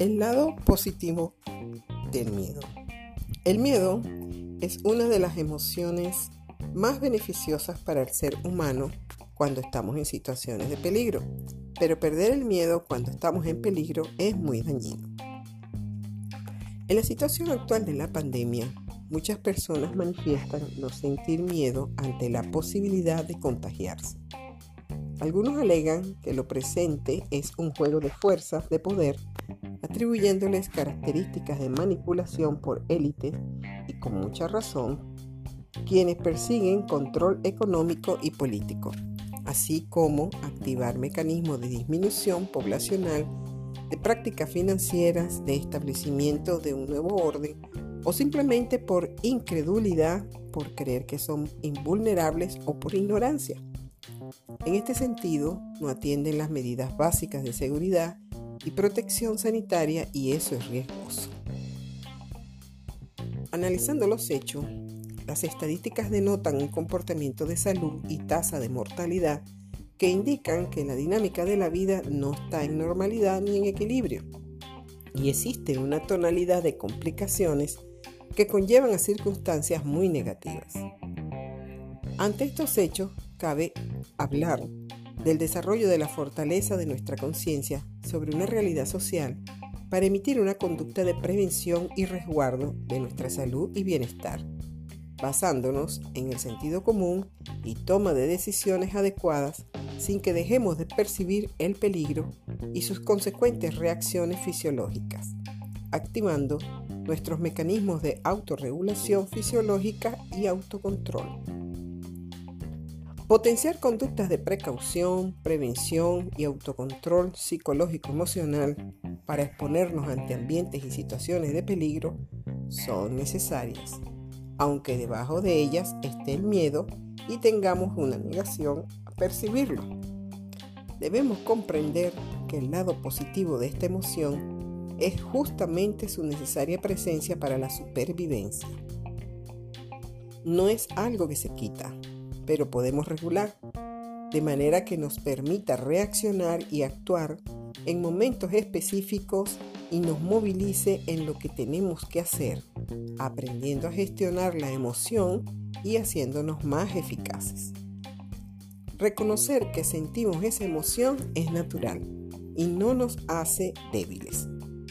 El lado positivo del miedo. El miedo es una de las emociones más beneficiosas para el ser humano cuando estamos en situaciones de peligro, pero perder el miedo cuando estamos en peligro es muy dañino. En la situación actual de la pandemia, muchas personas manifiestan no sentir miedo ante la posibilidad de contagiarse. Algunos alegan que lo presente es un juego de fuerzas de poder atribuyéndoles características de manipulación por élites y con mucha razón, quienes persiguen control económico y político, así como activar mecanismos de disminución poblacional, de prácticas financieras, de establecimiento de un nuevo orden o simplemente por incredulidad, por creer que son invulnerables o por ignorancia. En este sentido, no atienden las medidas básicas de seguridad y protección sanitaria y eso es riesgoso. Analizando los hechos, las estadísticas denotan un comportamiento de salud y tasa de mortalidad que indican que la dinámica de la vida no está en normalidad ni en equilibrio y existe una tonalidad de complicaciones que conllevan a circunstancias muy negativas. Ante estos hechos, cabe hablar del desarrollo de la fortaleza de nuestra conciencia sobre una realidad social para emitir una conducta de prevención y resguardo de nuestra salud y bienestar, basándonos en el sentido común y toma de decisiones adecuadas sin que dejemos de percibir el peligro y sus consecuentes reacciones fisiológicas, activando nuestros mecanismos de autorregulación fisiológica y autocontrol. Potenciar conductas de precaución, prevención y autocontrol psicológico-emocional para exponernos ante ambientes y situaciones de peligro son necesarias, aunque debajo de ellas esté el miedo y tengamos una negación a percibirlo. Debemos comprender que el lado positivo de esta emoción es justamente su necesaria presencia para la supervivencia. No es algo que se quita, pero podemos regular, de manera que nos permita reaccionar y actuar en momentos específicos y nos movilice en lo que tenemos que hacer, aprendiendo a gestionar la emoción y haciéndonos más eficaces. Reconocer que sentimos esa emoción es natural y no nos hace débiles,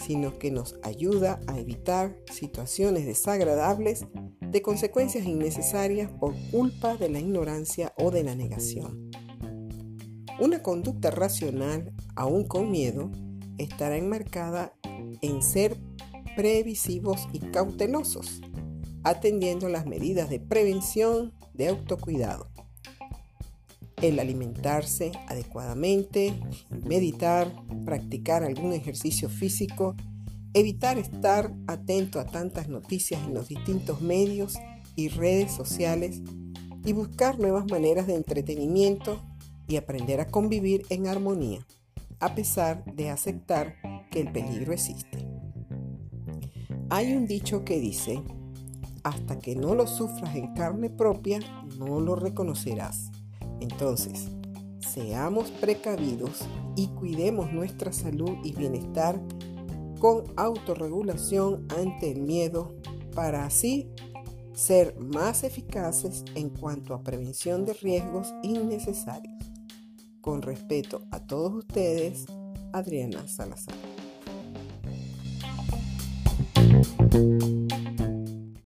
sino que nos ayuda a evitar situaciones desagradables de consecuencias innecesarias por culpa de la ignorancia o de la negación. Una conducta racional, aún con miedo, estará enmarcada en ser previsivos y cautelosos, atendiendo las medidas de prevención de autocuidado. El alimentarse adecuadamente, meditar, practicar algún ejercicio físico Evitar estar atento a tantas noticias en los distintos medios y redes sociales y buscar nuevas maneras de entretenimiento y aprender a convivir en armonía, a pesar de aceptar que el peligro existe. Hay un dicho que dice, hasta que no lo sufras en carne propia, no lo reconocerás. Entonces, seamos precavidos y cuidemos nuestra salud y bienestar con autorregulación ante el miedo para así ser más eficaces en cuanto a prevención de riesgos innecesarios. Con respeto a todos ustedes, Adriana Salazar.